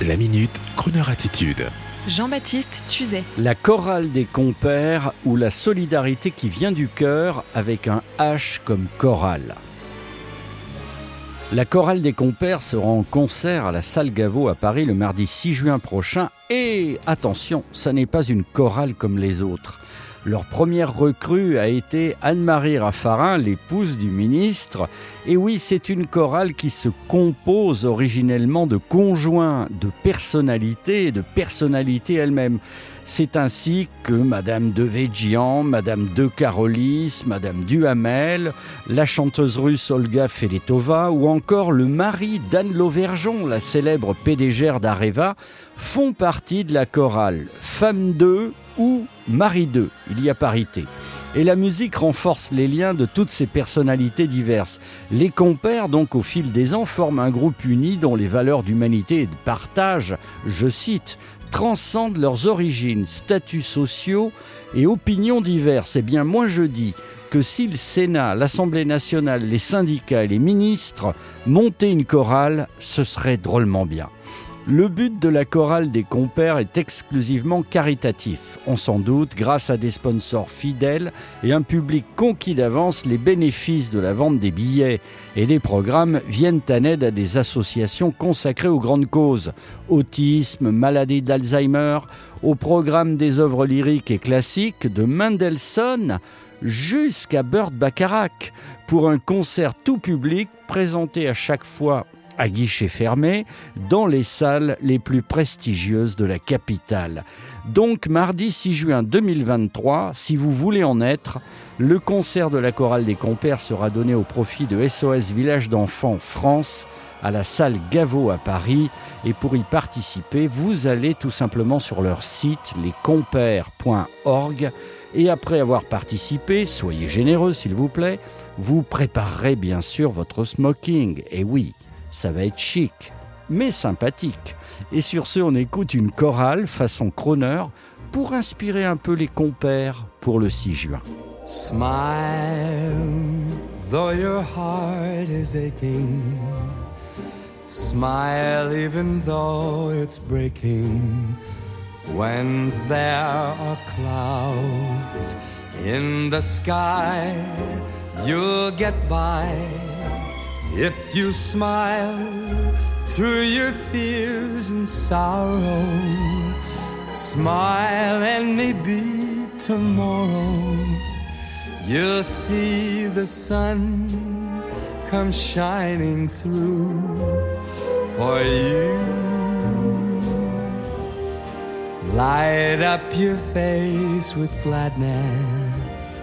La minute, Kroneur attitude. Jean-Baptiste Tuzet. La chorale des compères ou la solidarité qui vient du cœur avec un H comme chorale. La chorale des compères sera en concert à la salle Gaveau à Paris le mardi 6 juin prochain. Et attention, ça n'est pas une chorale comme les autres. Leur première recrue a été Anne-Marie Raffarin, l'épouse du ministre. Et oui, c'est une chorale qui se compose originellement de conjoints, de personnalités et de personnalités elles-mêmes. C'est ainsi que Madame de Végian, Madame de Carolis, Madame Duhamel, la chanteuse russe Olga Feletova ou encore le mari d'Anne Lauvergeon, la célèbre PDG d'Areva, font partie de la chorale. Femme 2 ou Marie 2, il y a parité. Et la musique renforce les liens de toutes ces personnalités diverses. Les compères, donc au fil des ans, forment un groupe uni dont les valeurs d'humanité et de partage, je cite, transcendent leurs origines, statuts sociaux et opinions diverses. Eh bien, moi je dis que si le Sénat, l'Assemblée nationale, les syndicats et les ministres montaient une chorale, ce serait drôlement bien. Le but de la chorale des compères est exclusivement caritatif. On s'en doute, grâce à des sponsors fidèles et un public conquis d'avance, les bénéfices de la vente des billets et des programmes viennent en aide à des associations consacrées aux grandes causes. Autisme, maladie d'Alzheimer, au programme des œuvres lyriques et classiques de Mendelssohn jusqu'à Burt Bacharach pour un concert tout public présenté à chaque fois à guichet fermé dans les salles les plus prestigieuses de la capitale. Donc mardi 6 juin 2023, si vous voulez en être, le concert de la chorale des compères sera donné au profit de SOS Village d'enfants France à la salle Gaveau à Paris. Et pour y participer, vous allez tout simplement sur leur site lescompères.org et après avoir participé, soyez généreux s'il vous plaît, vous préparerez bien sûr votre smoking. Et oui, ça va être chic, mais sympathique. Et sur ce, on écoute une chorale façon crooner pour inspirer un peu les compères pour le 6 juin. Smile, though your heart is aching. Smile, even though it's breaking. When there are clouds in the sky, you'll get by. If you smile through your fears and sorrow, smile and maybe tomorrow you'll see the sun come shining through for you. Light up your face with gladness